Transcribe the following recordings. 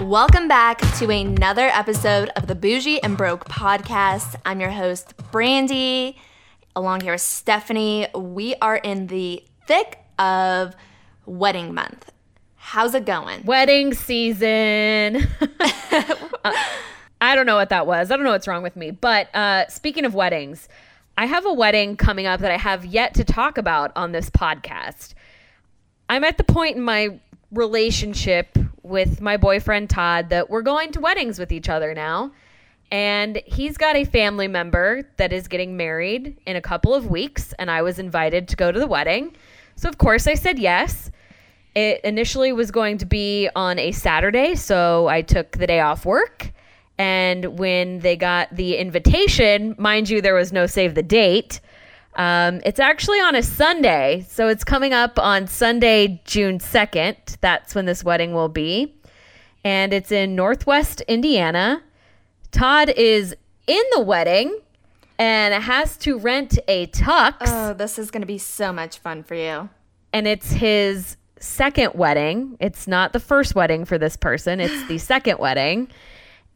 Welcome back to another episode of the Bougie and Broke podcast. I'm your host, Brandy, along here with Stephanie. We are in the thick of wedding month. How's it going? Wedding season. Uh, I don't know what that was. I don't know what's wrong with me. But uh, speaking of weddings, I have a wedding coming up that I have yet to talk about on this podcast. I'm at the point in my relationship with my boyfriend Todd that we're going to weddings with each other now. And he's got a family member that is getting married in a couple of weeks, and I was invited to go to the wedding. So, of course, I said yes. It initially was going to be on a Saturday, so I took the day off work. And when they got the invitation, mind you, there was no save the date. Um, it's actually on a Sunday, so it's coming up on Sunday, June 2nd. That's when this wedding will be. And it's in Northwest Indiana. Todd is in the wedding and has to rent a tux. Oh, this is going to be so much fun for you. and it's his second wedding. It's not the first wedding for this person, it's the second wedding.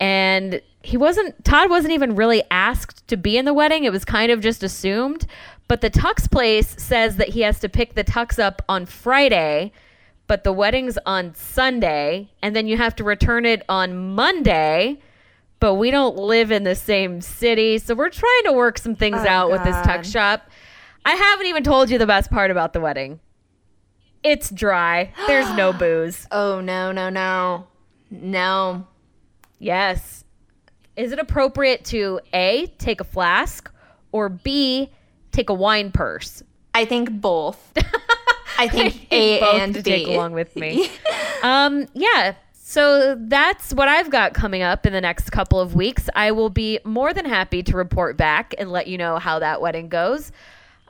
And he wasn't, Todd wasn't even really asked to be in the wedding. It was kind of just assumed. But the tux place says that he has to pick the tux up on Friday, but the wedding's on Sunday. And then you have to return it on Monday. But we don't live in the same city. So we're trying to work some things Oh, out with this tux shop. I haven't even told you the best part about the wedding. It's dry. There's no booze. Oh, no, no, no. No. Yes. Is it appropriate to A, take a flask, or B, take a wine purse? I think both. I think A both and to B. take along with me. um, yeah. So that's what I've got coming up in the next couple of weeks. I will be more than happy to report back and let you know how that wedding goes.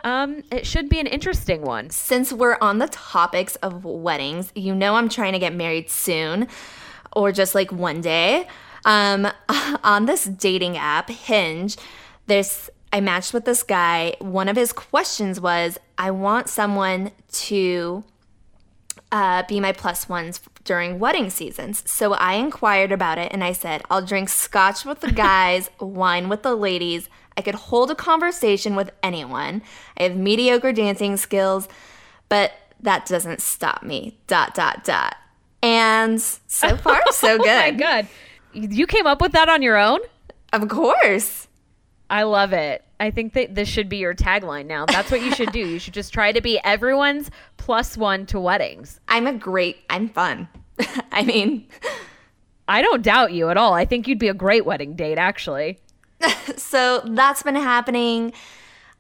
Um, it should be an interesting one. Since we're on the topics of weddings, you know I'm trying to get married soon or just like one day. Um, on this dating app, Hinge, there's I matched with this guy. One of his questions was, I want someone to uh, be my plus ones during wedding seasons. So I inquired about it and I said, I'll drink scotch with the guys, wine with the ladies. I could hold a conversation with anyone. I have mediocre dancing skills, but that doesn't stop me. Dot, dot, dot. And so far, so good. Oh my God. You came up with that on your own? Of course. I love it. I think that this should be your tagline now. That's what you should do. You should just try to be everyone's plus one to weddings. I'm a great, I'm fun. I mean, I don't doubt you at all. I think you'd be a great wedding date, actually. so that's been happening.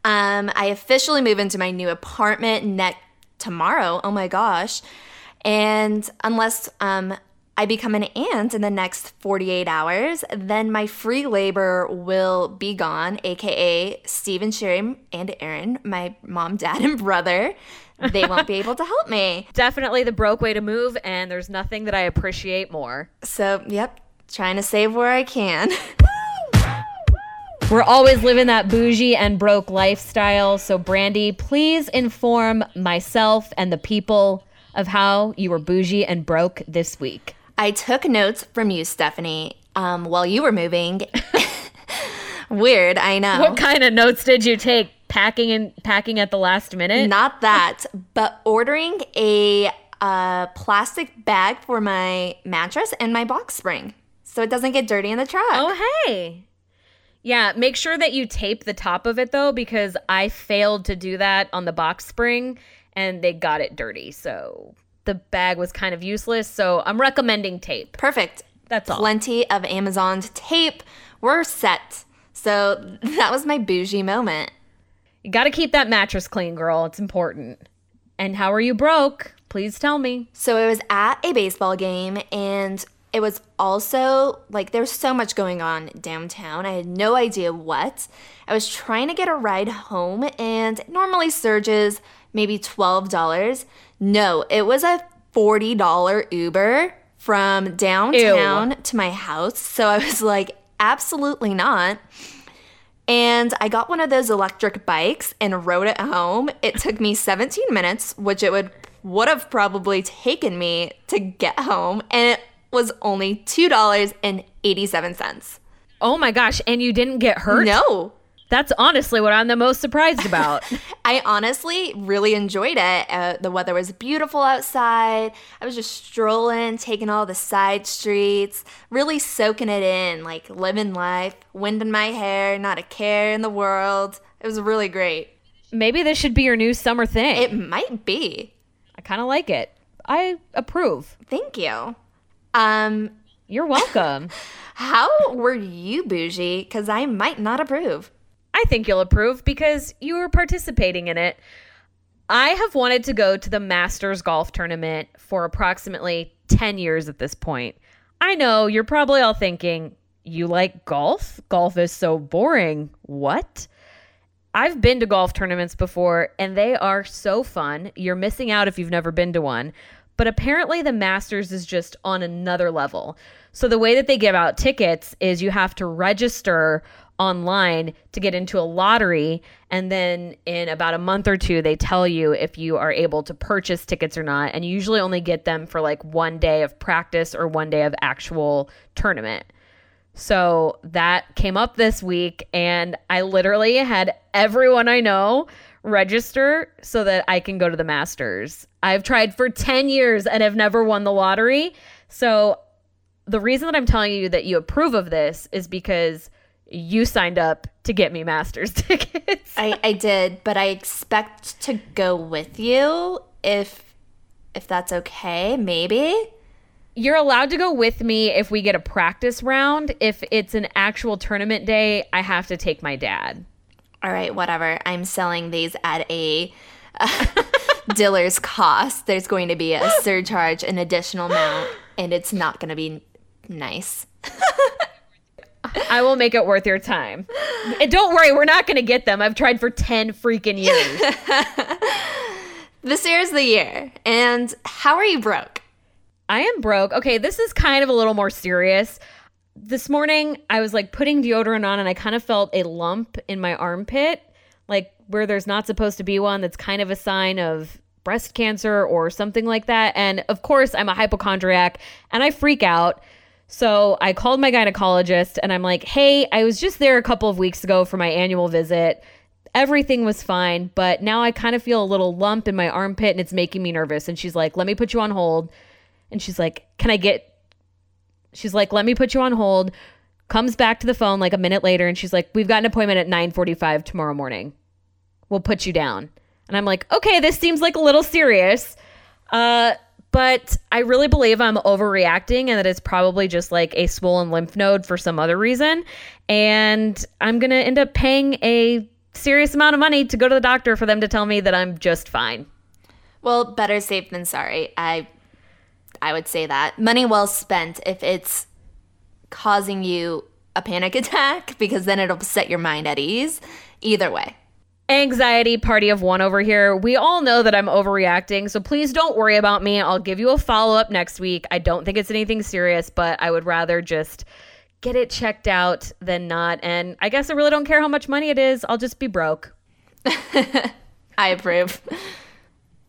Um, I officially move into my new apartment next tomorrow. Oh my gosh! And unless um, I become an aunt in the next 48 hours, then my free labor will be gone, aka Steve and Sherry and Aaron, my mom, dad, and brother. They won't be able to help me. Definitely the broke way to move, and there's nothing that I appreciate more. So, yep, trying to save where I can. We're always living that bougie and broke lifestyle. So, Brandy, please inform myself and the people of how you were bougie and broke this week. I took notes from you, Stephanie, um, while you were moving. Weird, I know. What kind of notes did you take? Packing and packing at the last minute? Not that, but ordering a uh, plastic bag for my mattress and my box spring so it doesn't get dirty in the truck. Oh, hey. Yeah, make sure that you tape the top of it though, because I failed to do that on the box spring and they got it dirty. So the bag was kind of useless. So I'm recommending tape. Perfect. That's all. Plenty of Amazon's tape. We're set. So that was my bougie moment. You got to keep that mattress clean, girl. It's important. And how are you broke? Please tell me. So it was at a baseball game and it was also like there's so much going on downtown. I had no idea what. I was trying to get a ride home and normally surges maybe $12. No, it was a $40 Uber from downtown to my house. So I was like, absolutely not. And I got one of those electric bikes and rode it home. It took me 17 minutes, which it would would have probably taken me to get home, and it was only $2.87. Oh my gosh. And you didn't get hurt? No. That's honestly what I'm the most surprised about. I honestly really enjoyed it. Uh, the weather was beautiful outside. I was just strolling, taking all the side streets, really soaking it in, like living life, wind in my hair, not a care in the world. It was really great. Maybe this should be your new summer thing. It might be. I kind of like it. I approve. Thank you. Um, You're welcome. how were you bougie? Because I might not approve. I think you'll approve because you were participating in it. I have wanted to go to the Masters golf tournament for approximately 10 years at this point. I know you're probably all thinking, you like golf? Golf is so boring. What? I've been to golf tournaments before and they are so fun. You're missing out if you've never been to one. But apparently, the Masters is just on another level. So, the way that they give out tickets is you have to register online to get into a lottery. And then in about a month or two, they tell you if you are able to purchase tickets or not. And you usually only get them for like one day of practice or one day of actual tournament. So that came up this week, and I literally had everyone I know register so that I can go to the Masters. I've tried for 10 years and have never won the lottery. So the reason that I'm telling you that you approve of this is because you signed up to get me Masters tickets. I, I did, but I expect to go with you if if that's okay, maybe. You're allowed to go with me if we get a practice round. If it's an actual tournament day, I have to take my dad. All right, whatever. I'm selling these at a uh, dealer's cost. There's going to be a surcharge, an additional amount, and it's not going to be nice. I will make it worth your time. And don't worry, we're not going to get them. I've tried for 10 freaking years. this year's the year. And how are you broke? I am broke. Okay, this is kind of a little more serious. This morning, I was like putting deodorant on and I kind of felt a lump in my armpit, like where there's not supposed to be one. That's kind of a sign of breast cancer or something like that. And of course, I'm a hypochondriac and I freak out. So I called my gynecologist and I'm like, hey, I was just there a couple of weeks ago for my annual visit. Everything was fine, but now I kind of feel a little lump in my armpit and it's making me nervous. And she's like, let me put you on hold. And she's like, can I get. She's like, let me put you on hold. Comes back to the phone like a minute later and she's like, we've got an appointment at 9:45 tomorrow morning. We'll put you down. And I'm like, okay, this seems like a little serious. Uh, but I really believe I'm overreacting and that it's probably just like a swollen lymph node for some other reason. And I'm going to end up paying a serious amount of money to go to the doctor for them to tell me that I'm just fine. Well, better safe than sorry. I I would say that. Money well spent if it's causing you a panic attack because then it'll set your mind at ease. Either way anxiety party of one over here. We all know that I'm overreacting, so please don't worry about me. I'll give you a follow up next week. I don't think it's anything serious, but I would rather just get it checked out than not. And I guess I really don't care how much money it is. I'll just be broke. I approve.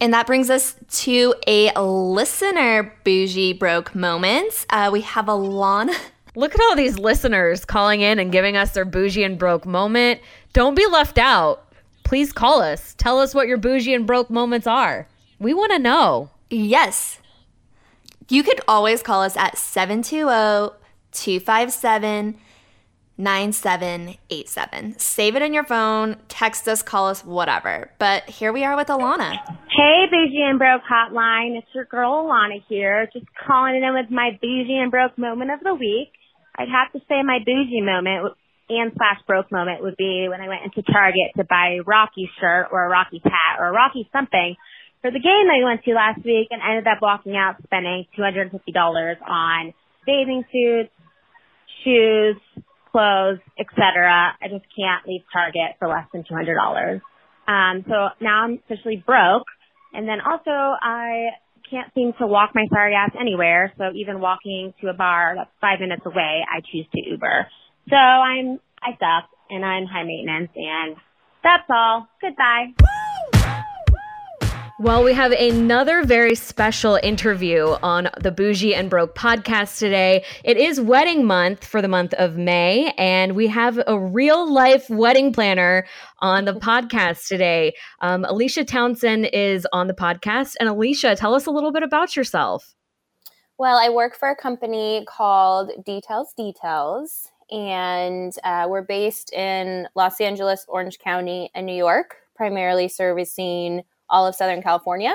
And that brings us to a listener bougie broke moment. Uh, we have Alana. Look at all these listeners calling in and giving us their bougie and broke moment. Don't be left out please call us. Tell us what your bougie and broke moments are. We want to know. Yes. You could always call us at 720 257 9787. Save it in your phone, text us, call us, whatever. But here we are with Alana. Hey, Bougie and Broke Hotline. It's your girl Alana here. Just calling in with my Bougie and Broke moment of the week. I'd have to say my Bougie moment and slash broke moment would be when I went into Target to buy a Rocky shirt or a Rocky hat or a Rocky something for the game I went to last week and ended up walking out spending $250 on bathing suits, shoes, clothes, etc. I just can't leave Target for less than $200. Um, so now I'm officially broke. And then also I can't seem to walk my sorry ass anywhere. So even walking to a bar that's five minutes away, I choose to Uber. So I'm, I suck and I'm high maintenance and that's all. Goodbye. Well, we have another very special interview on the Bougie and Broke podcast today. It is wedding month for the month of May, and we have a real life wedding planner on the podcast today. Um, Alicia Townsend is on the podcast. And Alicia, tell us a little bit about yourself. Well, I work for a company called Details Details, and uh, we're based in Los Angeles, Orange County, and New York, primarily servicing all of Southern California,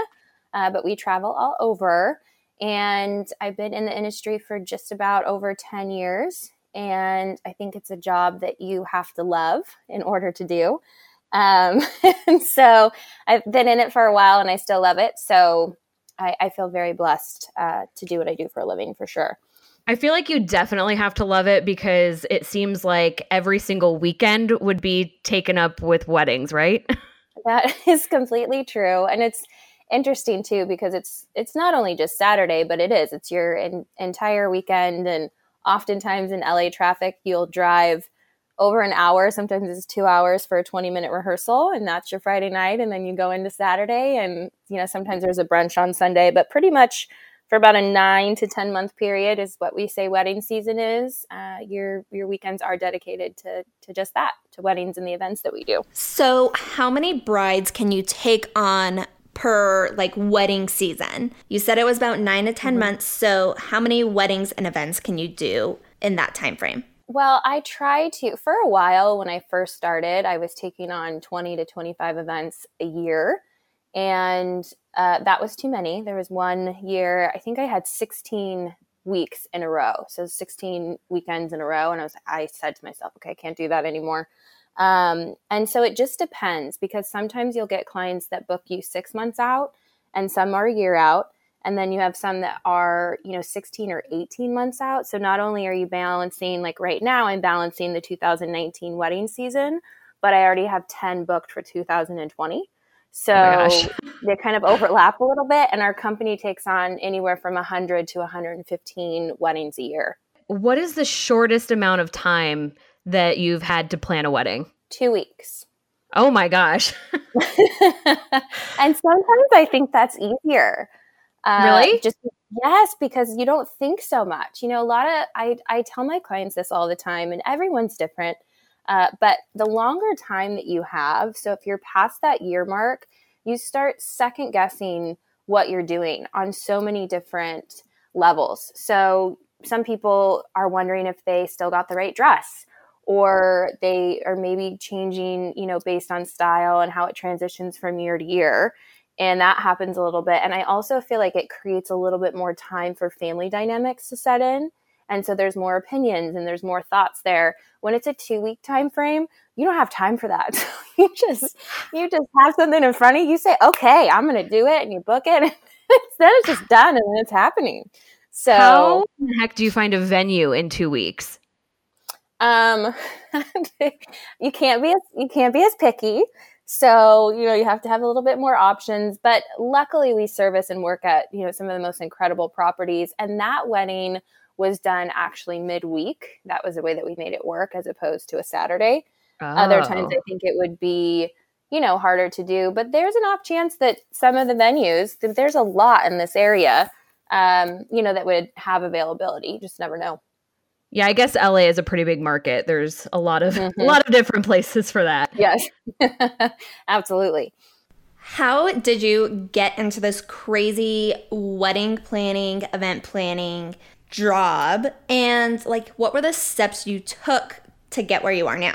uh, but we travel all over. And I've been in the industry for just about over 10 years. And I think it's a job that you have to love in order to do. Um, and so I've been in it for a while and I still love it. So I, I feel very blessed uh, to do what I do for a living for sure. I feel like you definitely have to love it because it seems like every single weekend would be taken up with weddings, right? That is completely true, and it's interesting too because it's it's not only just Saturday, but it is it's your in, entire weekend, and oftentimes in LA traffic, you'll drive over an hour. Sometimes it's two hours for a twenty minute rehearsal, and that's your Friday night, and then you go into Saturday, and you know sometimes there's a brunch on Sunday, but pretty much for about a nine to ten month period is what we say wedding season is. Uh, your your weekends are dedicated to to just that, to weddings and the events that we do. So, how many brides can you take on per like wedding season? You said it was about nine to 10 mm-hmm. months. So, how many weddings and events can you do in that time frame? Well, I try to, for a while when I first started, I was taking on 20 to 25 events a year and uh, that was too many. There was one year, I think I had 16 weeks in a row, so 16 weekends in a row, and I was I said to myself, okay, I can't do that anymore. Um, and so it just depends because sometimes you'll get clients that book you six months out, and some are a year out, and then you have some that are you know 16 or 18 months out. So not only are you balancing like right now, I'm balancing the 2019 wedding season, but I already have 10 booked for 2020. So oh they kind of overlap a little bit, and our company takes on anywhere from 100 to 115 weddings a year. What is the shortest amount of time that you've had to plan a wedding? Two weeks. Oh my gosh. and sometimes I think that's easier. Uh, really? Just yes, because you don't think so much. You know, a lot of I I tell my clients this all the time, and everyone's different. Uh, but the longer time that you have, so if you're past that year mark, you start second guessing what you're doing on so many different levels. So some people are wondering if they still got the right dress or they are maybe changing, you know, based on style and how it transitions from year to year. And that happens a little bit. And I also feel like it creates a little bit more time for family dynamics to set in and so there's more opinions and there's more thoughts there. When it's a two week time frame you don't have time for that. You just you just have something in front of you. You say okay i'm gonna do it and you book it. And then it's just done and then it's happening. So how the heck do you find a venue in two weeks? Um you can't be as you can't be as picky. So, you know, you have to have a little bit more options, but luckily we service and work at, you know, some of the most incredible properties. And that wedding was done actually midweek. That was the way that we made it work as opposed to a Saturday. Oh. Other times I think it would be, you know, harder to do. But there's an off chance that some of the venues, there's a lot in this area, um, you know, that would have availability. You just never know. Yeah, I guess LA is a pretty big market. There's a lot of mm-hmm. a lot of different places for that. Yes. Absolutely. How did you get into this crazy wedding planning, event planning job and like what were the steps you took to get where you are now?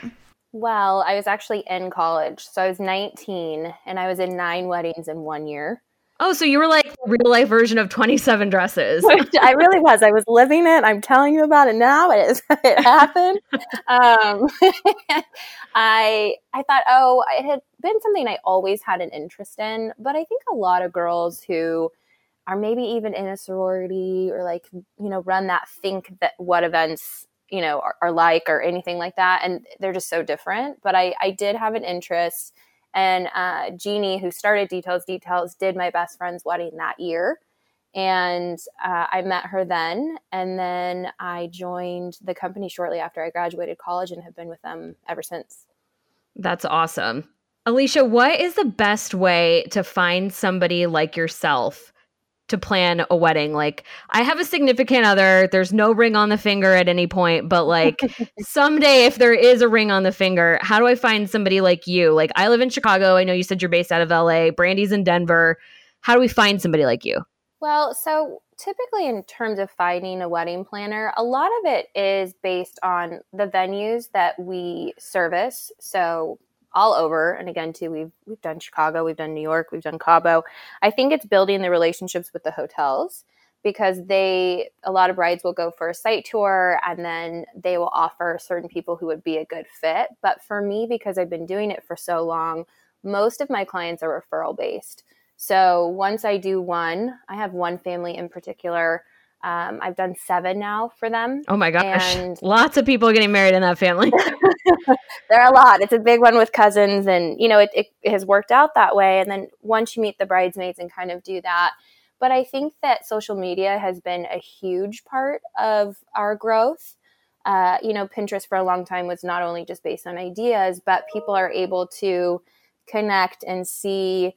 Well, I was actually in college. So I was 19 and I was in nine weddings in one year. Oh, so you were like real life version of 27 dresses. I really was. I was living it. I'm telling you about it now. It is it happened. um, I I thought, oh, it had been something I always had an interest in, but I think a lot of girls who are maybe even in a sorority or like you know run that think that what events you know are, are, like or anything like that and they're just so different. But i i did have an interest and uh, jeannie who started details details did my best friend's wedding that year. And uh, i met her then and then i joined the company shortly after i graduated college and have been with them ever since. That's awesome. Alicia, what is the best way to find somebody like yourself to plan a wedding? Like, I have a significant other, there's no ring on the finger at any point, but like someday, if there is a ring on the finger, how do I find somebody like you? Like, I live in Chicago. I know you said you're based out of LA, Brandy's in Denver. How do we find somebody like you? Well, so typically, in terms of finding a wedding planner, a lot of it is based on the venues that we service. So, all over. And again, too, we've we've done Chicago, we've done New York, we've done Cabo. I think it's building the relationships with the hotels because they a lot of brides will go for a site tour and then they will offer certain people who would be a good fit. But for me, because I've been doing it for so long, most of my clients are referral based. So once I do one, I have one family in particular um, I've done seven now for them. Oh my gosh. And Lots of people getting married in that family. there are a lot. It's a big one with cousins, and you know, it, it has worked out that way. And then once you meet the bridesmaids and kind of do that, but I think that social media has been a huge part of our growth. Uh, you know, Pinterest for a long time was not only just based on ideas, but people are able to connect and see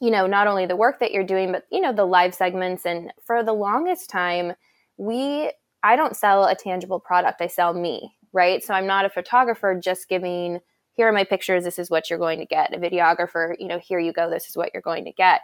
you know, not only the work that you're doing, but, you know, the live segments. And for the longest time, we, I don't sell a tangible product, I sell me, right? So I'm not a photographer just giving, here are my pictures, this is what you're going to get. A videographer, you know, here you go, this is what you're going to get.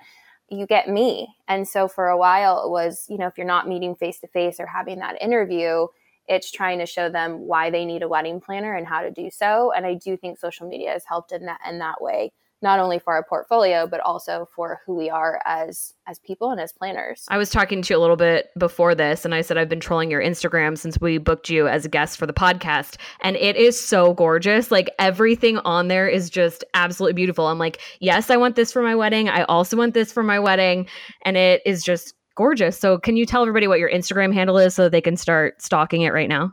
You get me. And so for a while, it was, you know, if you're not meeting face to face or having that interview, it's trying to show them why they need a wedding planner and how to do so. And I do think social media has helped in that in that way not only for our portfolio but also for who we are as as people and as planners. I was talking to you a little bit before this and I said I've been trolling your Instagram since we booked you as a guest for the podcast and it is so gorgeous. Like everything on there is just absolutely beautiful. I'm like, "Yes, I want this for my wedding. I also want this for my wedding." And it is just gorgeous. So, can you tell everybody what your Instagram handle is so they can start stalking it right now?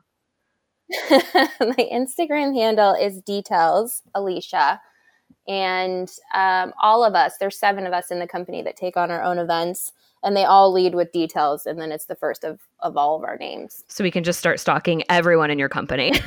my Instagram handle is details Alicia and um, all of us there's seven of us in the company that take on our own events and they all lead with details and then it's the first of, of all of our names. So we can just start stalking everyone in your company.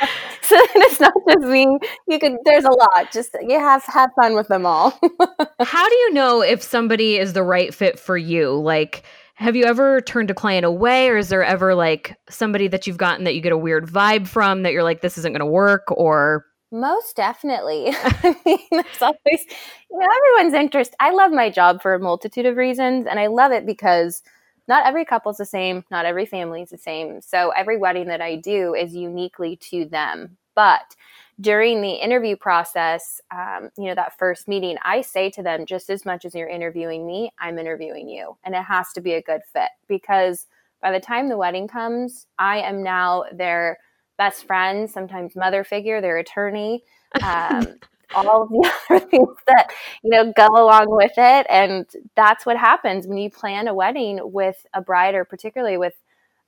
So it's not just me. You could there's a lot. Just you have have fun with them all. How do you know if somebody is the right fit for you? Like have you ever turned a client away or is there ever like somebody that you've gotten that you get a weird vibe from that you're like this isn't going to work or most definitely. I mean, there's always, you know, everyone's interest. I love my job for a multitude of reasons, and I love it because not every couple's the same, not every family's the same. So every wedding that I do is uniquely to them. But during the interview process, um, you know, that first meeting, I say to them, just as much as you're interviewing me, I'm interviewing you. And it has to be a good fit because by the time the wedding comes, I am now their best friend, sometimes mother figure, their attorney, um, all of the other things that you know go along with it. And that's what happens when you plan a wedding with a bride, or particularly with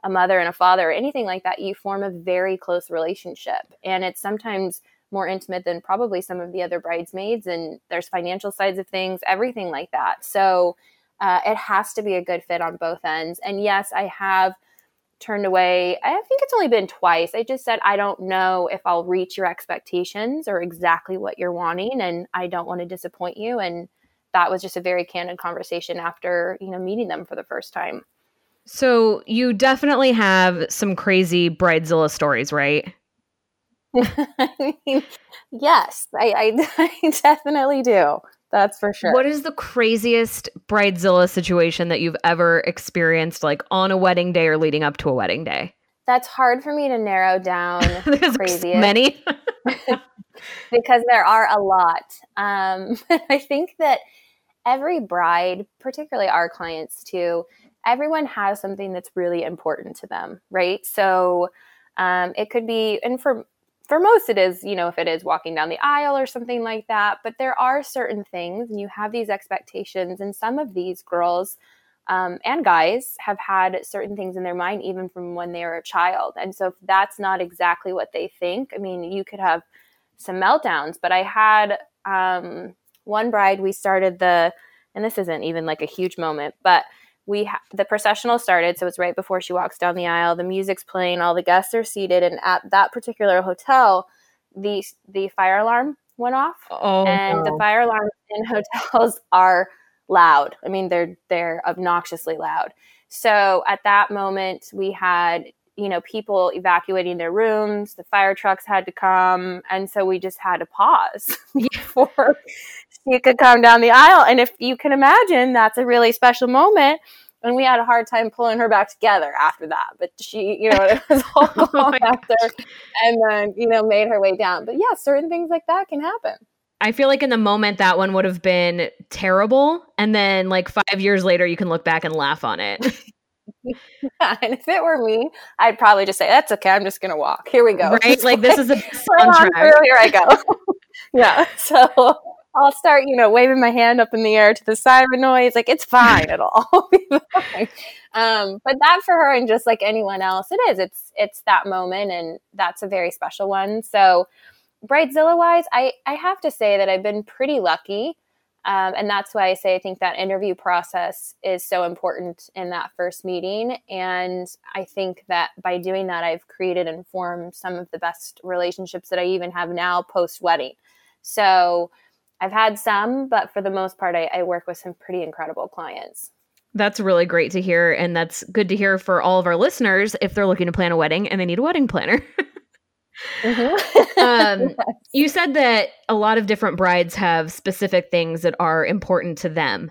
a mother and a father, or anything like that. You form a very close relationship, and it's sometimes more intimate than probably some of the other bridesmaids. And there's financial sides of things, everything like that. So. Uh, it has to be a good fit on both ends. And yes, I have turned away. I think it's only been twice. I just said, I don't know if I'll reach your expectations or exactly what you're wanting, and I don't want to disappoint you. And that was just a very candid conversation after, you know, meeting them for the first time. So you definitely have some crazy bridezilla stories, right? I mean, yes, I, I, I definitely do. That's for sure. What is the craziest bridezilla situation that you've ever experienced, like on a wedding day or leading up to a wedding day? That's hard for me to narrow down. craziest. many. because there are a lot. Um, I think that every bride, particularly our clients too, everyone has something that's really important to them, right? So um, it could be, and for for most it is you know if it is walking down the aisle or something like that but there are certain things and you have these expectations and some of these girls um, and guys have had certain things in their mind even from when they were a child. And so if that's not exactly what they think i mean you could have some meltdowns but i had um, one bride we started the and this isn't even like a huge moment but we ha- the processional started so it's right before she walks down the aisle the music's playing all the guests are seated and at that particular hotel the the fire alarm went off. Oh, and no. the fire alarms in hotels are loud. I mean, they're they're obnoxiously loud. So at that moment, we had you know people evacuating their rooms. The fire trucks had to come, and so we just had to pause before she could come down the aisle. And if you can imagine, that's a really special moment. And we had a hard time pulling her back together after that. But she, you know, it was all Oh after, and then you know made her way down. But yeah, certain things like that can happen. I feel like in the moment that one would have been terrible, and then like five years later, you can look back and laugh on it. Yeah, and if it were me, I'd probably just say, "That's okay. I'm just gonna walk. Here we go." right? Like this is a soundtrack. Here I go. yeah. So I'll start, you know, waving my hand up in the air to the siren noise. Like it's fine. It'll all be fine. Um, but that for her and just like anyone else, it is. It's it's that moment, and that's a very special one. So bridezilla wise, I I have to say that I've been pretty lucky. Um, and that's why I say I think that interview process is so important in that first meeting. And I think that by doing that, I've created and formed some of the best relationships that I even have now post wedding. So I've had some, but for the most part, I, I work with some pretty incredible clients. That's really great to hear. And that's good to hear for all of our listeners if they're looking to plan a wedding and they need a wedding planner. um, you said that a lot of different brides have specific things that are important to them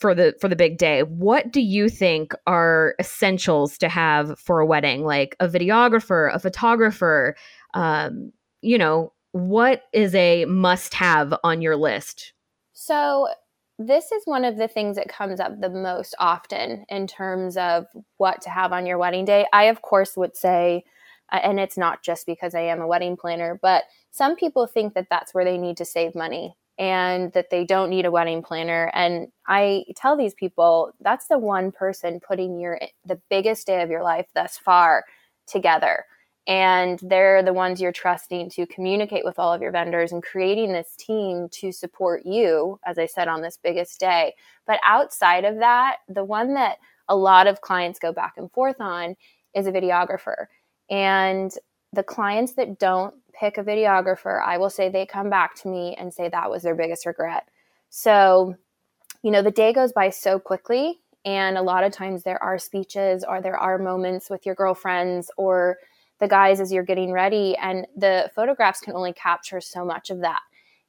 for the for the big day. What do you think are essentials to have for a wedding? Like a videographer, a photographer, um, you know, what is a must have on your list? So, this is one of the things that comes up the most often in terms of what to have on your wedding day. I, of course, would say, uh, and it's not just because I am a wedding planner, but some people think that that's where they need to save money and that they don't need a wedding planner. And I tell these people that's the one person putting your the biggest day of your life thus far together and they're the ones you're trusting to communicate with all of your vendors and creating this team to support you as i said on this biggest day. But outside of that the one that a lot of clients go back and forth on is a videographer. And the clients that don't pick a videographer i will say they come back to me and say that was their biggest regret. So you know the day goes by so quickly and a lot of times there are speeches or there are moments with your girlfriends or the guys as you're getting ready and the photographs can only capture so much of that.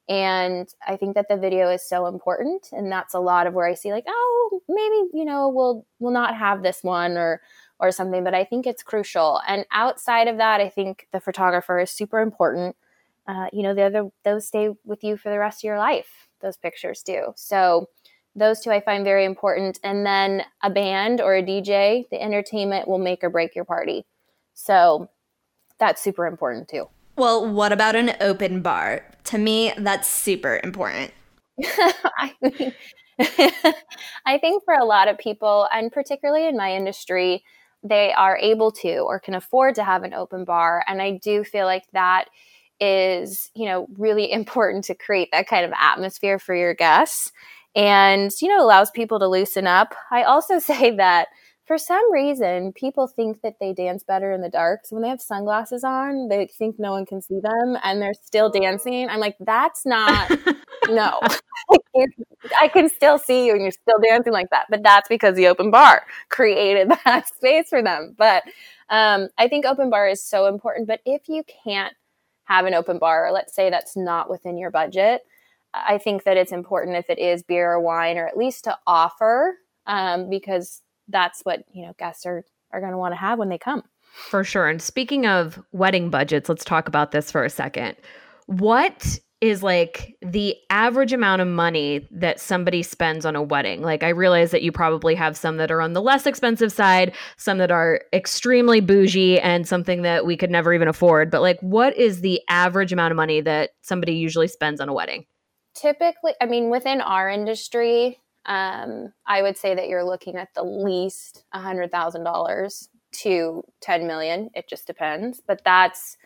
And i think that the video is so important and that's a lot of where i see like oh maybe you know we'll we'll not have this one or or something but i think it's crucial. And outside of that i think the photographer is super important. Uh, you know the other those stay with you for the rest of your life those pictures do. So those two i find very important. And then a band or a dj the entertainment will make or break your party. So that's super important too. Well, what about an open bar? To me, that's super important. I, mean, I think for a lot of people, and particularly in my industry, they are able to or can afford to have an open bar. And I do feel like that is, you know, really important to create that kind of atmosphere for your guests and, you know, allows people to loosen up. I also say that for some reason, people think that they dance better in the dark. So when they have sunglasses on, they think no one can see them and they're still dancing. I'm like, that's not, no. I can still see you and you're still dancing like that. But that's because the open bar created that space for them. But um, I think open bar is so important. But if you can't have an open bar, or let's say that's not within your budget, I think that it's important if it is beer or wine, or at least to offer, um, because that's what you know guests are are going to want to have when they come. For sure. And speaking of wedding budgets, let's talk about this for a second. What is like the average amount of money that somebody spends on a wedding? Like, I realize that you probably have some that are on the less expensive side, some that are extremely bougie, and something that we could never even afford. But, like, what is the average amount of money that somebody usually spends on a wedding? Typically, I mean, within our industry, um, I would say that you're looking at the least a hundred thousand dollars to ten million. It just depends, but that's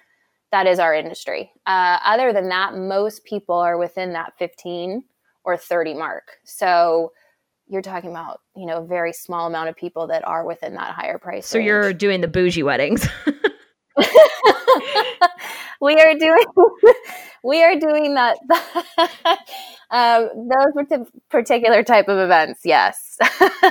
that is our industry. Uh, other than that, most people are within that fifteen or thirty mark. So you're talking about you know a very small amount of people that are within that higher price. So range. you're doing the bougie weddings. we are doing we are doing that. Um, those particular type of events, yes.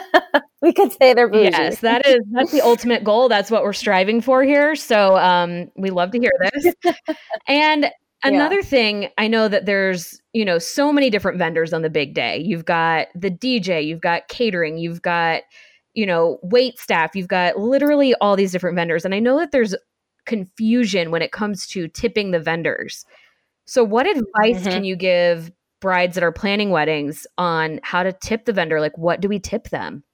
we could say they're bougie. Yes, that is that's the ultimate goal. That's what we're striving for here. So um, we love to hear this. and another yeah. thing, I know that there's you know so many different vendors on the big day. You've got the DJ, you've got catering, you've got you know wait staff, you've got literally all these different vendors, and I know that there's confusion when it comes to tipping the vendors. So, what advice mm-hmm. can you give brides that are planning weddings on how to tip the vendor? Like, what do we tip them?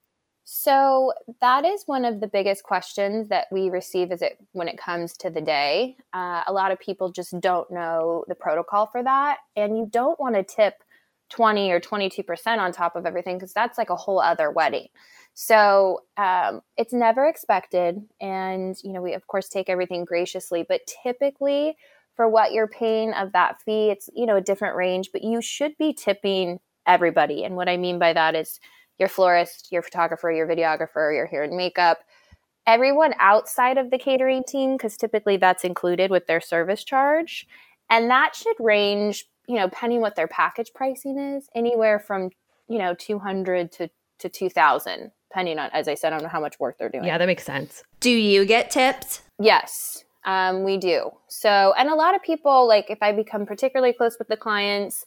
So that is one of the biggest questions that we receive as it when it comes to the day. Uh, a lot of people just don't know the protocol for that, and you don't want to tip 20 or 22 percent on top of everything because that's like a whole other wedding. So um, it's never expected, and you know we of course take everything graciously, but typically for what you're paying of that fee, it's you know a different range, but you should be tipping everybody. And what I mean by that is your florist, your photographer, your videographer, your hair and makeup, everyone outside of the catering team, because typically that's included with their service charge. And that should range, you know, depending what their package pricing is, anywhere from, you know, 200 to, to 2000, depending on, as I said, on how much work they're doing. Yeah, that makes sense. Do you get tipped? Yes, um, we do. So, and a lot of people, like if I become particularly close with the clients,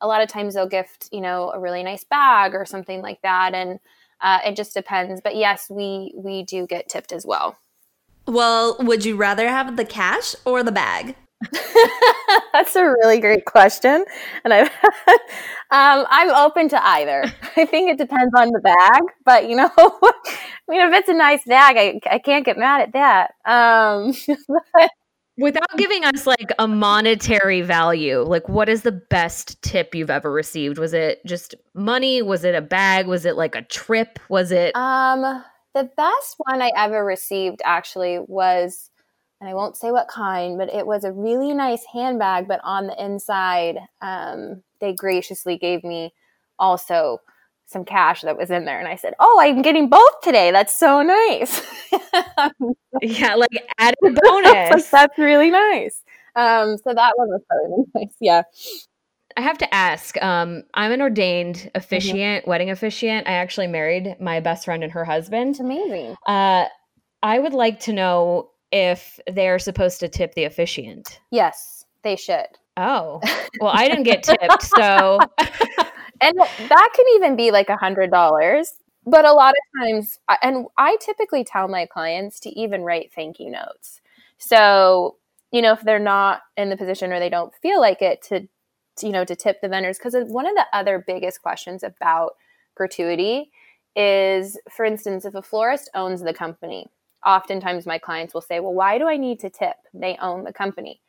a lot of times they'll gift, you know, a really nice bag or something like that. And uh, it just depends. But yes, we we do get tipped as well. Well, would you rather have the cash or the bag? That's a really great question, and I, um, I'm open to either. I think it depends on the bag, but you know, I mean, if it's a nice bag, I, I can't get mad at that. Um, Without giving us like a monetary value, like what is the best tip you've ever received? Was it just money? Was it a bag? Was it like a trip? Was it Um the best one I ever received actually was and I won't say what kind, but it was a really nice handbag, but on the inside, um, they graciously gave me also some cash that was in there and I said, "Oh, I'm getting both today. That's so nice." yeah, like added bonus. like, that's really nice. Um, so that one was really nice. Yeah. I have to ask. Um, I'm an ordained mm-hmm. officiant, mm-hmm. wedding officiant. I actually married my best friend and her husband. Amazing. Uh, I would like to know if they're supposed to tip the officiant. Yes, they should. Oh, well, I didn't get tipped, so and that can even be like a hundred dollars but a lot of times and i typically tell my clients to even write thank you notes so you know if they're not in the position or they don't feel like it to, to you know to tip the vendors because one of the other biggest questions about gratuity is for instance if a florist owns the company oftentimes my clients will say well why do i need to tip they own the company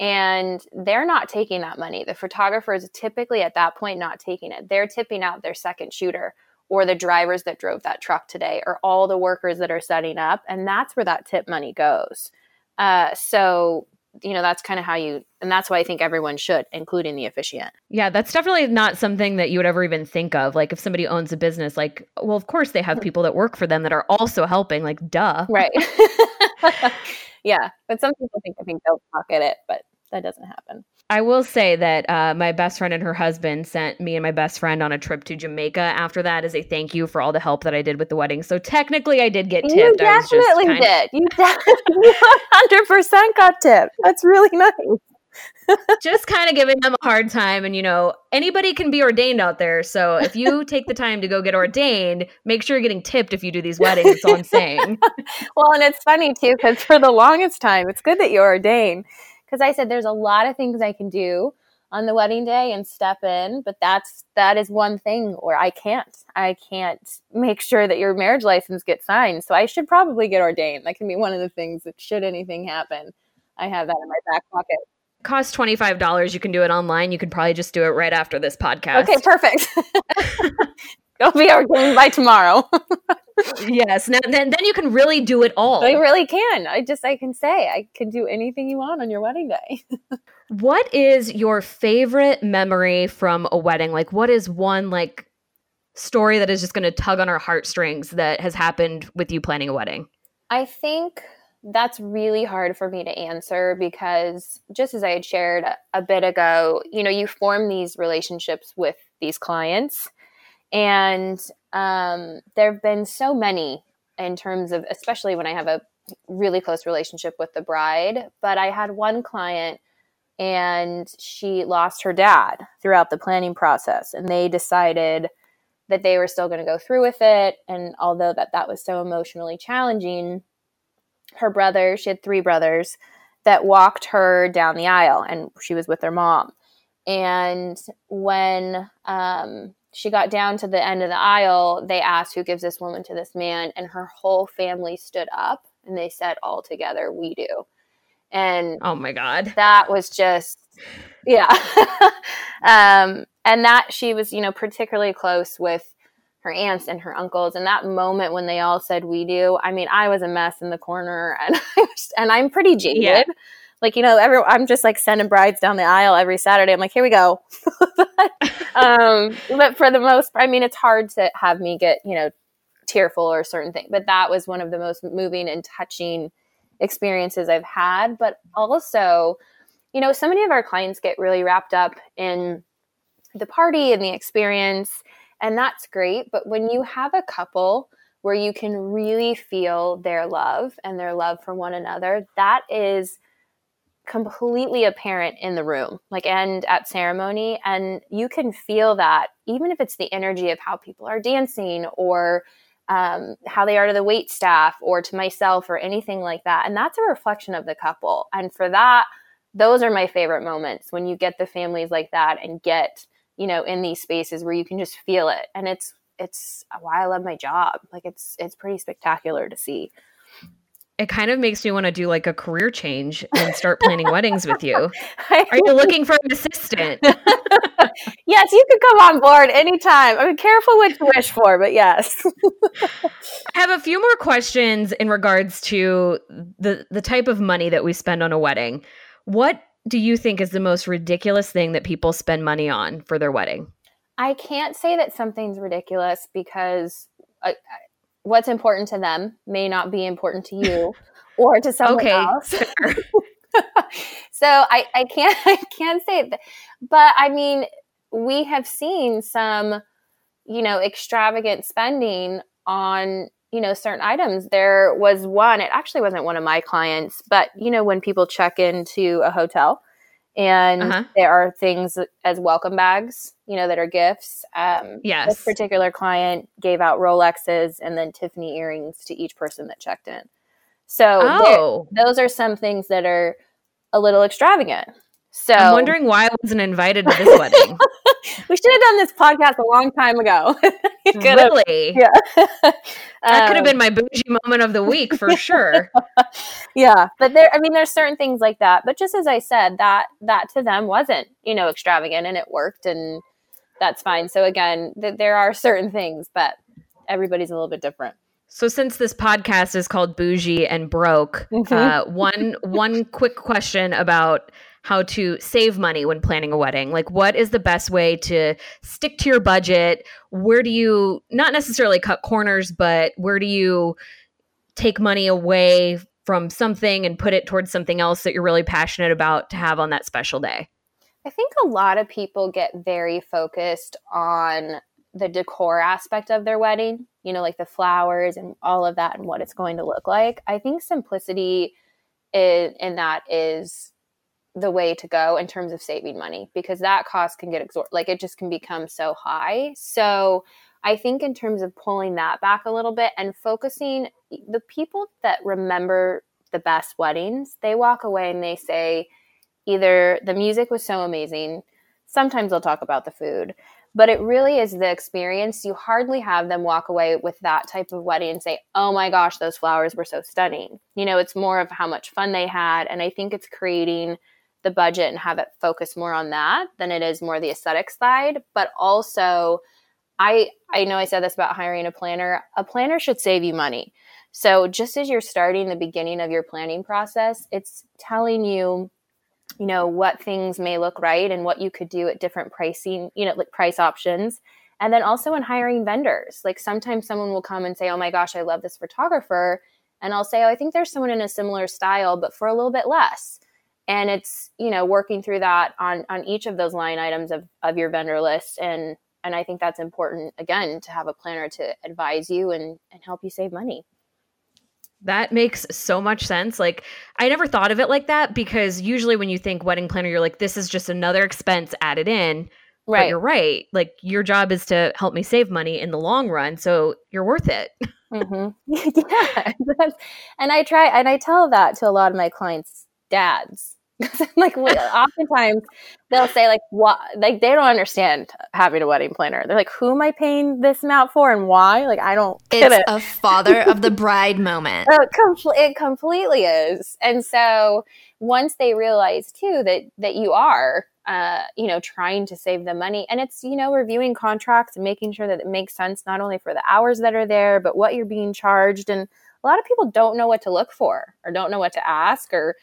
and they're not taking that money. The photographer is typically at that point not taking it. They're tipping out their second shooter or the drivers that drove that truck today or all the workers that are setting up. And that's where that tip money goes. Uh, so, you know, that's kind of how you, and that's why I think everyone should, including the officiant. Yeah, that's definitely not something that you would ever even think of. Like if somebody owns a business, like, well, of course they have hmm. people that work for them that are also helping, like, duh. Right. yeah. But some people think I think they'll pocket it, but that doesn't happen. I will say that uh, my best friend and her husband sent me and my best friend on a trip to Jamaica after that as a thank you for all the help that I did with the wedding. So technically, I did get tipped. You definitely did. You definitely 100% got tipped. That's really nice. just kind of giving them a hard time and you know anybody can be ordained out there so if you take the time to go get ordained make sure you're getting tipped if you do these weddings that's all i'm saying well and it's funny too because for the longest time it's good that you're ordained because I said there's a lot of things I can do on the wedding day and step in, but that's that is one thing where I can't. I can't make sure that your marriage license gets signed. So I should probably get ordained. That can be one of the things that should anything happen, I have that in my back pocket. Cost twenty five dollars. You can do it online. You could probably just do it right after this podcast. Okay, perfect. Go be ordained by tomorrow. yes. Now then, then you can really do it all. I really can. I just I can say I can do anything you want on your wedding day. what is your favorite memory from a wedding? Like what is one like story that is just going to tug on our heartstrings that has happened with you planning a wedding? I think that's really hard for me to answer because just as I had shared a bit ago, you know, you form these relationships with these clients, and um, there have been so many in terms of, especially when I have a really close relationship with the bride. But I had one client and she lost her dad throughout the planning process, and they decided that they were still going to go through with it. And although that that was so emotionally challenging, her brother, she had three brothers that walked her down the aisle, and she was with her mom. And when um, she got down to the end of the aisle, they asked, Who gives this woman to this man? And her whole family stood up and they said, All together, we do. And oh my God. That was just, yeah. um, and that she was, you know, particularly close with her aunts and her uncles. And that moment when they all said, We do, I mean, I was a mess in the corner and, I was, and I'm pretty jaded. Yeah like you know every i'm just like sending brides down the aisle every saturday. I'm like here we go. Um, but for the most i mean it's hard to have me get you know tearful or certain thing but that was one of the most moving and touching experiences i've had. But also you know so many of our clients get really wrapped up in the party and the experience and that's great. But when you have a couple where you can really feel their love and their love for one another that is completely apparent in the room, like and at ceremony. And you can feel that even if it's the energy of how people are dancing or um, how they are to the wait staff or to myself or anything like that. And that's a reflection of the couple. And for that, those are my favorite moments when you get the families like that and get, you know, in these spaces where you can just feel it. And it's, it's why I love my job. Like it's, it's pretty spectacular to see it kind of makes me want to do like a career change and start planning weddings with you. Are you looking for an assistant? yes, you could come on board anytime. I mean, careful what you wish for, but yes. I have a few more questions in regards to the the type of money that we spend on a wedding. What do you think is the most ridiculous thing that people spend money on for their wedding? I can't say that something's ridiculous because uh, what's important to them may not be important to you or to someone okay, else. so I, I can't I can't say that. But I mean, we have seen some, you know, extravagant spending on you know certain items there was one it actually wasn't one of my clients but you know when people check into a hotel and uh-huh. there are things as welcome bags, you know, that are gifts. Um, yes. This particular client gave out Rolexes and then Tiffany earrings to each person that checked in. So oh. those are some things that are a little extravagant. So I'm wondering why I wasn't invited to this wedding. we should have done this podcast a long time ago. really? Yeah. that could have been um, my bougie moment of the week for sure. yeah, but there I mean there's certain things like that, but just as I said, that that to them wasn't, you know, extravagant and it worked and that's fine. So again, th- there are certain things, but everybody's a little bit different. So since this podcast is called Bougie and Broke, mm-hmm. uh, one one quick question about how to save money when planning a wedding. Like, what is the best way to stick to your budget? Where do you not necessarily cut corners, but where do you take money away from something and put it towards something else that you're really passionate about to have on that special day? I think a lot of people get very focused on the decor aspect of their wedding, you know, like the flowers and all of that and what it's going to look like. I think simplicity in, in that is the way to go in terms of saving money because that cost can get exorbitant. Like it just can become so high. So I think in terms of pulling that back a little bit and focusing the people that remember the best weddings, they walk away and they say either the music was so amazing. Sometimes they'll talk about the food, but it really is the experience. You hardly have them walk away with that type of wedding and say, oh my gosh, those flowers were so stunning. You know, it's more of how much fun they had. And I think it's creating the budget and have it focus more on that than it is more the aesthetic side. But also, I I know I said this about hiring a planner. A planner should save you money. So just as you're starting the beginning of your planning process, it's telling you, you know, what things may look right and what you could do at different pricing, you know, like price options. And then also in hiring vendors. Like sometimes someone will come and say, "Oh my gosh, I love this photographer." and I'll say, "Oh, I think there's someone in a similar style, but for a little bit less." And it's you know working through that on on each of those line items of of your vendor list, and and I think that's important again to have a planner to advise you and and help you save money. That makes so much sense. Like, I never thought of it like that because usually when you think wedding planner, you're like, this is just another expense added in. Right. But you're right. Like, your job is to help me save money in the long run. So you're worth it. mm-hmm. yeah. and I try, and I tell that to a lot of my clients' dads like oftentimes they'll say like what like they don't understand having a wedding planner. They're like, who am I paying this amount for and why? Like I don't. It's it. a father of the bride moment. It, com- it completely is. And so once they realize too that that you are uh, you know, trying to save the money. And it's, you know, reviewing contracts and making sure that it makes sense not only for the hours that are there, but what you're being charged. And a lot of people don't know what to look for or don't know what to ask or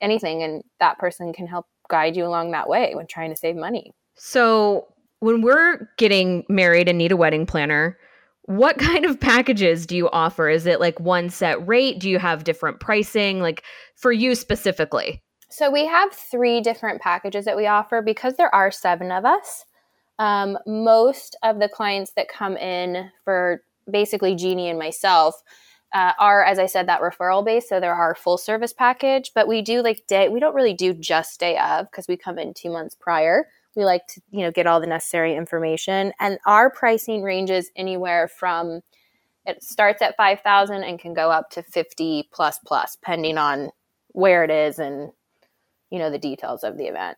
anything and that person can help guide you along that way when trying to save money. So, when we're getting married and need a wedding planner, what kind of packages do you offer? Is it like one set rate? Do you have different pricing like for you specifically? So, we have three different packages that we offer because there are seven of us. Um, most of the clients that come in for basically Jeannie and myself uh, are, as I said, that referral base. So there are full service package, but we do like day. We don't really do just day of because we come in two months prior. We like to you know get all the necessary information, and our pricing ranges anywhere from it starts at five thousand and can go up to fifty plus plus, depending on where it is and you know the details of the event.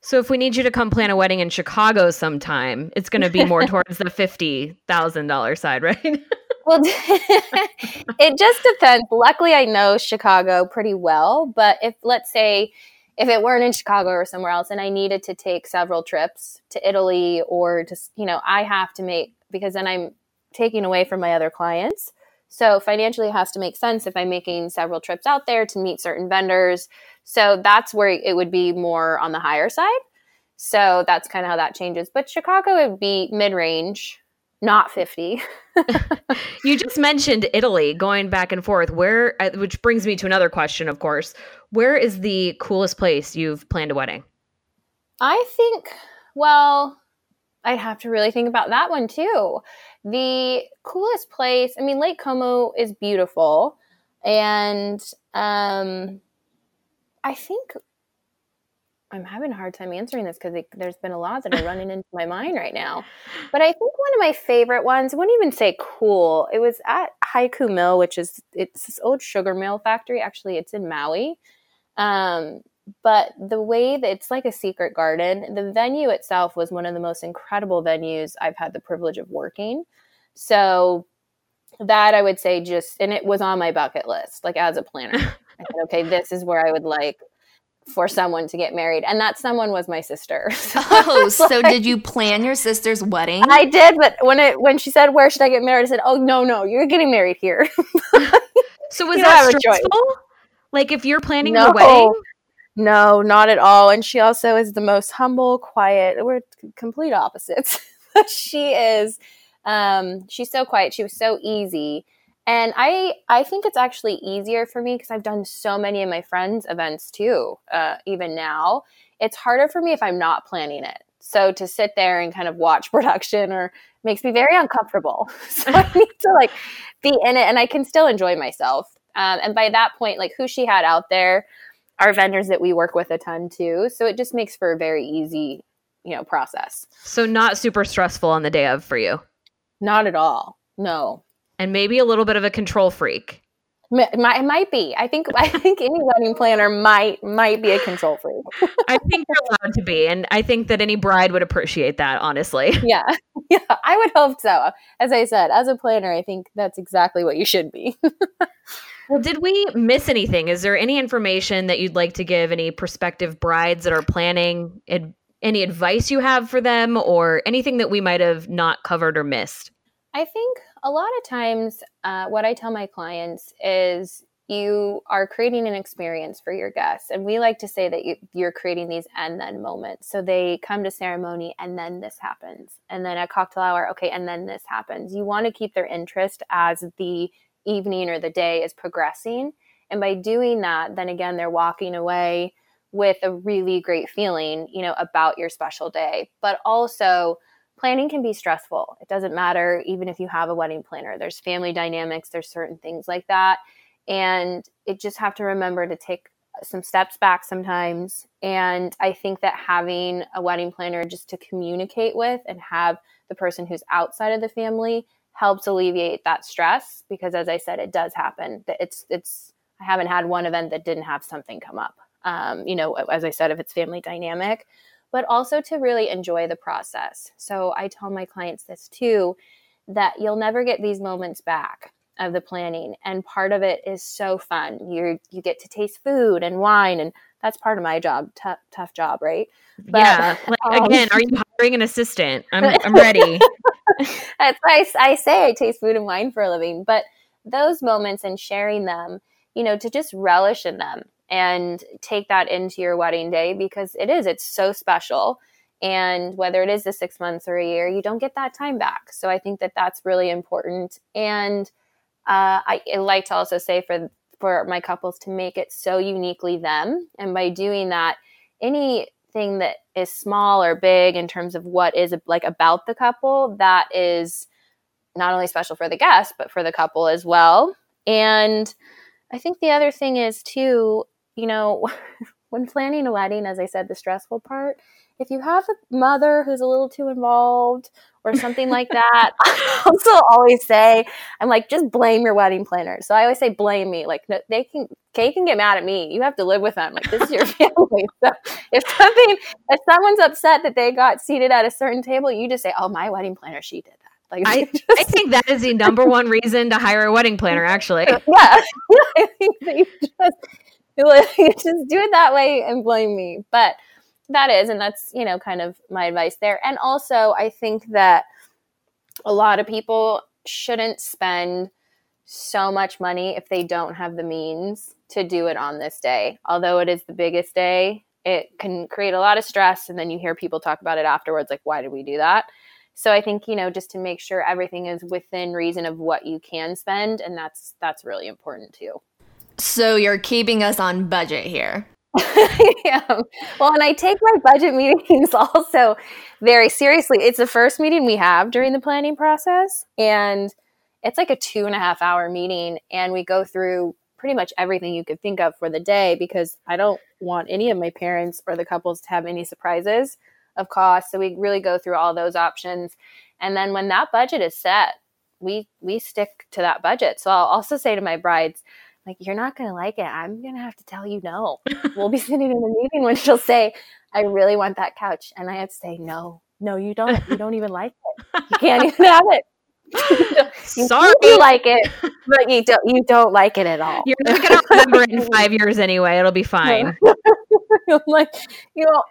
So if we need you to come plan a wedding in Chicago sometime, it's going to be more towards the fifty thousand dollar side, right? Well, it just depends. Luckily, I know Chicago pretty well, but if let's say if it weren't in Chicago or somewhere else and I needed to take several trips to Italy or just, you know, I have to make because then I'm taking away from my other clients. So financially it has to make sense if I'm making several trips out there to meet certain vendors. So that's where it would be more on the higher side. So that's kind of how that changes. But Chicago would be mid range not 50. you just mentioned Italy going back and forth. Where, uh, which brings me to another question, of course. Where is the coolest place you've planned a wedding? I think, well, I'd have to really think about that one too. The coolest place, I mean, Lake Como is beautiful. And um, I think I'm having a hard time answering this because there's been a lot that are running into my mind right now. But I think one of my favorite ones, I wouldn't even say cool. It was at Haiku Mill, which is it's this old sugar mill factory. Actually, it's in Maui. Um, but the way that it's like a secret garden, the venue itself was one of the most incredible venues I've had the privilege of working. So that I would say just, and it was on my bucket list, like as a planner. I said, okay, this is where I would like for someone to get married and that someone was my sister. So oh so like, did you plan your sister's wedding? I did but when it when she said where should i get married? I said oh no no you're getting married here. So was that stressful? Like if you're planning no, your wedding? No not at all and she also is the most humble quiet we're complete opposites. She is um she's so quiet she was so easy and I I think it's actually easier for me because I've done so many of my friends' events too. Uh, even now, it's harder for me if I'm not planning it. So to sit there and kind of watch production or makes me very uncomfortable. so I need to like be in it, and I can still enjoy myself. Um, and by that point, like who she had out there are vendors that we work with a ton too. So it just makes for a very easy, you know, process. So not super stressful on the day of for you. Not at all. No, and maybe a little bit of a control freak. It might be. I think. I think any wedding planner might might be a control freak. I think you're allowed to be, and I think that any bride would appreciate that. Honestly. Yeah, yeah. I would hope so. As I said, as a planner, I think that's exactly what you should be. well, did we miss anything? Is there any information that you'd like to give any prospective brides that are planning? Any advice you have for them, or anything that we might have not covered or missed? I think a lot of times, uh, what I tell my clients is you are creating an experience for your guests. And we like to say that you, are creating these and then moments. So they come to ceremony and then this happens. And then at cocktail hour, okay, and then this happens. You want to keep their interest as the evening or the day is progressing. And by doing that, then again, they're walking away with a really great feeling, you know, about your special day. But also, planning can be stressful. It doesn't matter even if you have a wedding planner. There's family dynamics, there's certain things like that. And it just have to remember to take some steps back sometimes. And I think that having a wedding planner just to communicate with and have the person who's outside of the family helps alleviate that stress because as I said, it does happen. It's it's I haven't had one event that didn't have something come up. Um, you know, as I said, if it's family dynamic, but also to really enjoy the process. So I tell my clients this too that you'll never get these moments back of the planning and part of it is so fun. You you get to taste food and wine and that's part of my job tough tough job right? But, yeah like, um, again are you hiring an assistant? I'm, I'm ready. That's why I, I say i taste food and wine for a living but those moments and sharing them you know to just relish in them and take that into your wedding day because it is it's so special. And whether it is the six months or a year you don't get that time back. So i think that that's really important. And uh, I, I like to also say for for my couples to make it so uniquely them, and by doing that, anything that is small or big in terms of what is like about the couple that is not only special for the guest but for the couple as well. And I think the other thing is too, you know, when planning a wedding, as I said, the stressful part if you have a mother who's a little too involved or something like that, I also always say, I'm like, just blame your wedding planner. So I always say, blame me. Like, no, they can, Kay can get mad at me. You have to live with them. Like, this is your family. So if something, if someone's upset that they got seated at a certain table, you just say, oh, my wedding planner, she did that. Like, I, just, I think that is the number one reason to hire a wedding planner, actually. Yeah. I think that you just, just do it that way and blame me. But that is and that's you know kind of my advice there. And also i think that a lot of people shouldn't spend so much money if they don't have the means to do it on this day. Although it is the biggest day it can create a lot of stress and then you hear people talk about it afterwards like why did we do that? So i think you know just to make sure everything is within reason of what you can spend and that's that's really important too so you're keeping us on budget here yeah. Well, and I take my budget meetings also very seriously. It's the first meeting we have during the planning process, and it's like a two and a half hour meeting, and we go through pretty much everything you could think of for the day because I don't want any of my parents or the couples to have any surprises of cost. So we really go through all those options, and then when that budget is set, we we stick to that budget. So I'll also say to my brides like you're not going to like it i'm going to have to tell you no we'll be sitting in the meeting when she'll say i really want that couch and i have to say no no you don't you don't even like it you can't even have it you Sorry, you like it, but you don't. You don't like it at all. You're not gonna remember it in five years anyway. It'll be fine. I'm like, you know,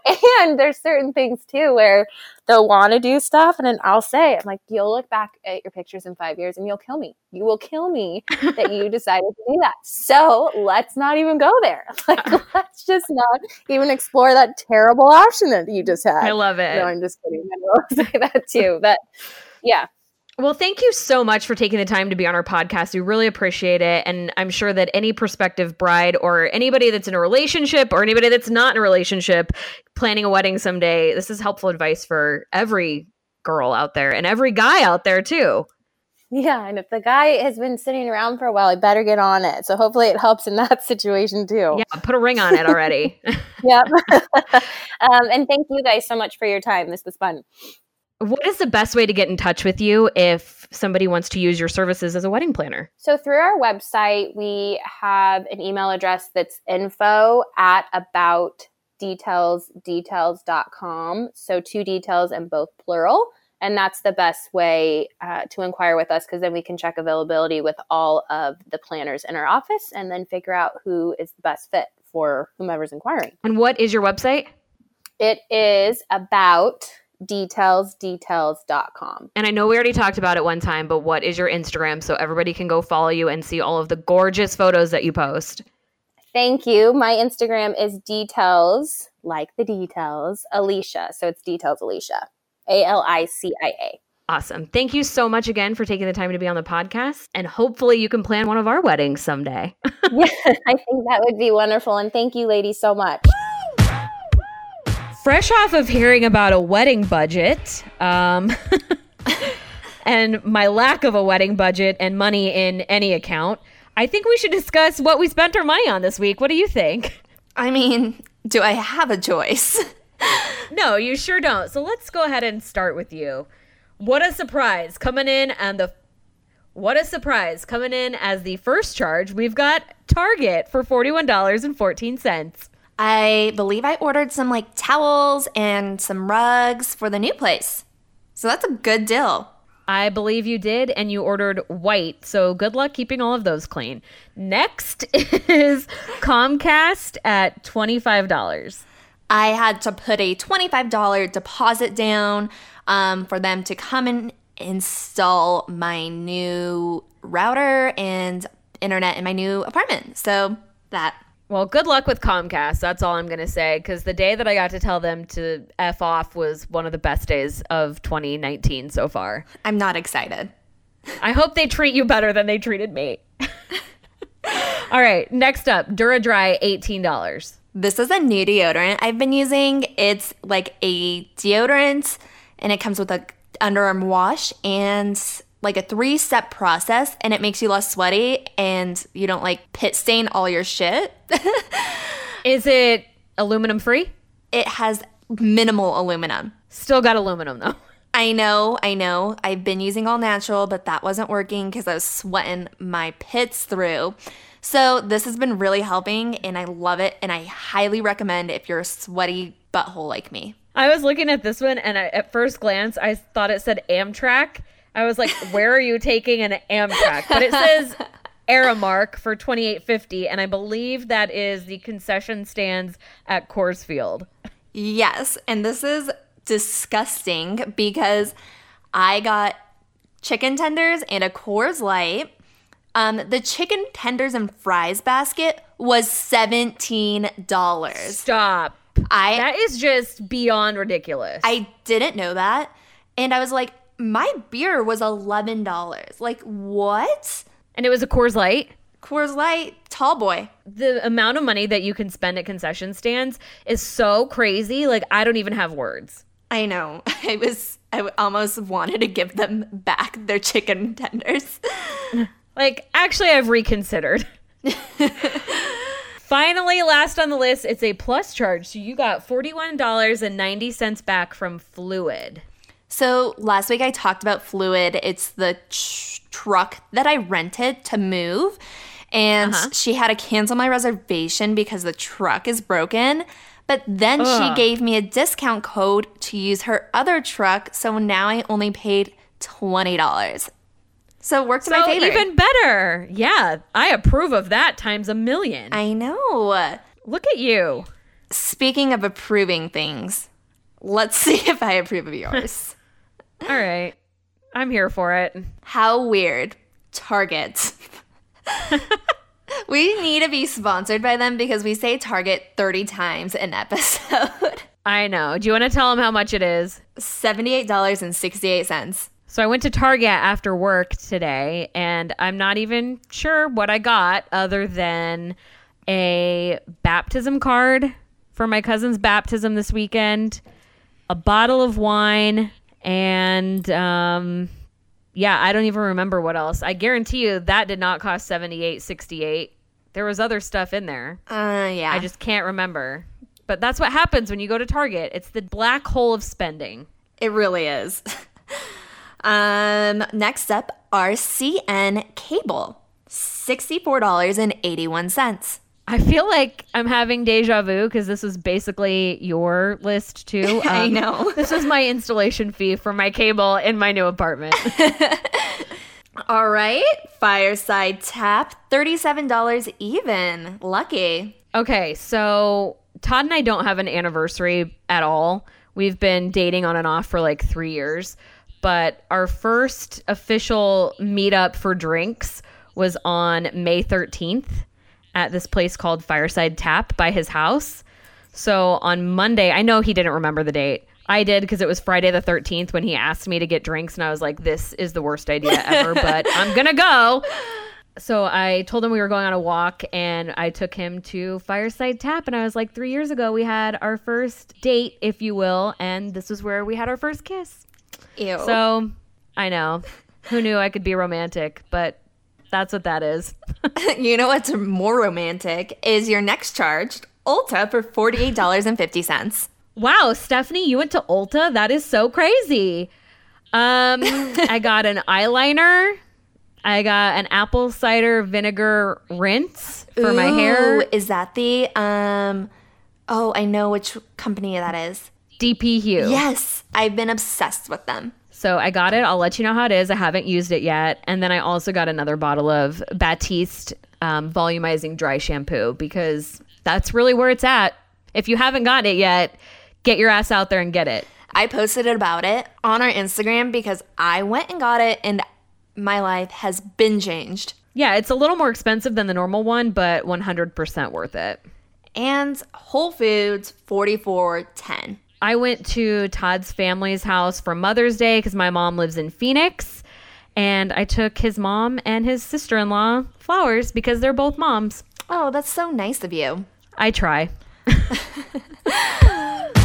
and there's certain things too where they'll want to do stuff, and then I'll say, I'm like, you'll look back at your pictures in five years, and you'll kill me. You will kill me that you decided to do that. So let's not even go there. Like, uh-uh. let's just not even explore that terrible option that you just had. I love it. No, I'm just kidding. I will say that too, but yeah well, thank you so much for taking the time to be on our podcast. We really appreciate it. And I'm sure that any prospective bride or anybody that's in a relationship or anybody that's not in a relationship planning a wedding someday, this is helpful advice for every girl out there and every guy out there too. Yeah, and if the guy has been sitting around for a while, he better get on it. So hopefully it helps in that situation too. Yeah, put a ring on it already. yep. um, and thank you guys so much for your time. This was fun. What is the best way to get in touch with you if somebody wants to use your services as a wedding planner? So, through our website, we have an email address that's info at about details details.com. So, two details and both plural. And that's the best way uh, to inquire with us because then we can check availability with all of the planners in our office and then figure out who is the best fit for whomever's inquiring. And what is your website? It is about detailsdetails.com. And I know we already talked about it one time, but what is your Instagram so everybody can go follow you and see all of the gorgeous photos that you post? Thank you. My Instagram is details, like the details, Alicia. So it's details Alicia, A L I C I A. Awesome. Thank you so much again for taking the time to be on the podcast. And hopefully you can plan one of our weddings someday. yeah, I think that would be wonderful. And thank you, ladies, so much. Fresh off of hearing about a wedding budget, um, and my lack of a wedding budget and money in any account, I think we should discuss what we spent our money on this week. What do you think? I mean, do I have a choice? no, you sure don't. So let's go ahead and start with you. What a surprise coming in and the what a surprise coming in as the first charge. We've got Target for $41.14. I believe I ordered some like towels and some rugs for the new place. So that's a good deal. I believe you did, and you ordered white. So good luck keeping all of those clean. Next is Comcast at $25. I had to put a $25 deposit down um, for them to come and install my new router and internet in my new apartment. So that. Well, good luck with Comcast. That's all I'm going to say. Because the day that I got to tell them to F off was one of the best days of 2019 so far. I'm not excited. I hope they treat you better than they treated me. all right. Next up Duradry, $18. This is a new deodorant I've been using. It's like a deodorant and it comes with a underarm wash and like a three step process and it makes you less sweaty and you don't like pit stain all your shit. Is it aluminum free? It has minimal aluminum. Still got aluminum though. I know, I know. I've been using all natural, but that wasn't working because I was sweating my pits through. So this has been really helping and I love it and I highly recommend if you're a sweaty butthole like me. I was looking at this one and I, at first glance I thought it said Amtrak. I was like, where are you taking an Amtrak? But it says Aramark for 2850 and I believe that is the concession stands at Coors Field. Yes, and this is disgusting because I got chicken tenders and a Coors Light um, the chicken tenders and fries basket was seventeen dollars. Stop. I that is just beyond ridiculous. I didn't know that, and I was like, my beer was eleven dollars. Like what? And it was a Coors Light. Coors Light, tall boy. The amount of money that you can spend at concession stands is so crazy. Like I don't even have words. I know. I was. I almost wanted to give them back their chicken tenders. Like, actually, I've reconsidered. Finally, last on the list, it's a plus charge. So you got $41.90 back from Fluid. So last week I talked about Fluid. It's the truck that I rented to move. And uh-huh. she had to cancel my reservation because the truck is broken. But then Ugh. she gave me a discount code to use her other truck. So now I only paid $20. So it worked so my favor. Even better. Yeah, I approve of that times a million. I know. Look at you. Speaking of approving things, let's see if I approve of yours. All right. I'm here for it. How weird. Target. we need to be sponsored by them because we say Target 30 times an episode. I know. Do you want to tell them how much it is? $78.68. So I went to Target after work today, and I'm not even sure what I got other than a baptism card for my cousin's baptism this weekend, a bottle of wine, and um, yeah, I don't even remember what else. I guarantee you that did not cost seventy eight sixty eight. There was other stuff in there. Uh, yeah. I just can't remember. But that's what happens when you go to Target. It's the black hole of spending. It really is. Um, next up, RCN Cable, $64.81. I feel like I'm having deja vu because this was basically your list too. Um, I know. this is my installation fee for my cable in my new apartment. All right, Fireside Tap, $37 even. Lucky. Okay, so Todd and I don't have an anniversary at all. We've been dating on and off for like three years but our first official meetup for drinks was on May 13th at this place called Fireside Tap by his house. So on Monday, I know he didn't remember the date. I did because it was Friday the 13th when he asked me to get drinks, and I was like, this is the worst idea ever, but I'm gonna go. So I told him we were going on a walk, and I took him to Fireside Tap, and I was like, three years ago, we had our first date, if you will, and this was where we had our first kiss. Ew. So I know. Who knew I could be romantic, but that's what that is. you know what's more romantic is your next charge, Ulta, for $48.50. Wow, Stephanie, you went to Ulta? That is so crazy. Um, I got an eyeliner. I got an apple cider vinegar rinse for my hair. Is that the, um, oh, I know which company that is. dpHUE. Yes, I've been obsessed with them. So I got it. I'll let you know how it is. I haven't used it yet. And then I also got another bottle of Batiste um, volumizing dry shampoo because that's really where it's at. If you haven't got it yet, get your ass out there and get it. I posted about it on our Instagram because I went and got it and my life has been changed. Yeah, it's a little more expensive than the normal one, but 100% worth it. And Whole Foods 4410. I went to Todd's family's house for Mother's Day because my mom lives in Phoenix. And I took his mom and his sister in law flowers because they're both moms. Oh, that's so nice of you. I try.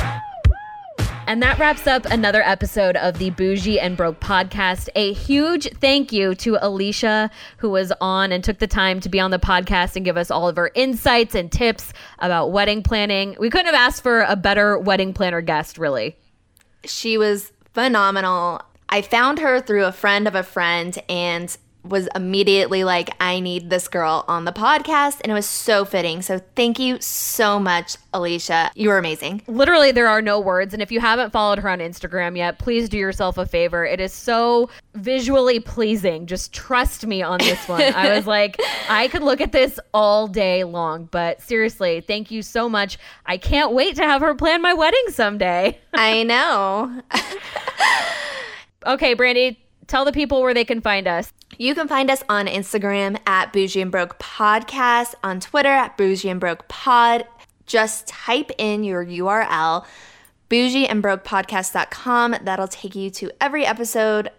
And that wraps up another episode of the Bougie and Broke podcast. A huge thank you to Alicia, who was on and took the time to be on the podcast and give us all of her insights and tips about wedding planning. We couldn't have asked for a better wedding planner guest, really. She was phenomenal. I found her through a friend of a friend and was immediately like, I need this girl on the podcast. And it was so fitting. So thank you so much, Alicia. You were amazing. Literally, there are no words. And if you haven't followed her on Instagram yet, please do yourself a favor. It is so visually pleasing. Just trust me on this one. I was like, I could look at this all day long. But seriously, thank you so much. I can't wait to have her plan my wedding someday. I know. Okay, Brandy, tell the people where they can find us. You can find us on Instagram at Bougie and Broke Podcast, on Twitter at Bougie and Broke Pod. Just type in your URL, bougieandbrokepodcast.com. That'll take you to every episode.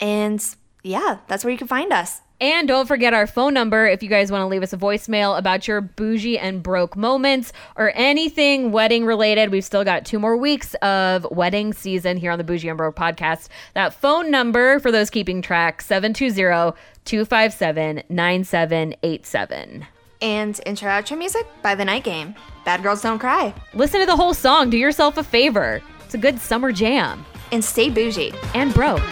And yeah, that's where you can find us. And don't forget our phone number if you guys want to leave us a voicemail about your bougie and broke moments or anything wedding related. We've still got two more weeks of wedding season here on the Bougie and Broke podcast. That phone number for those keeping track 720 257 9787. And intro outro music by The Night Game. Bad Girls Don't Cry. Listen to the whole song. Do yourself a favor. It's a good summer jam. And stay bougie. And broke.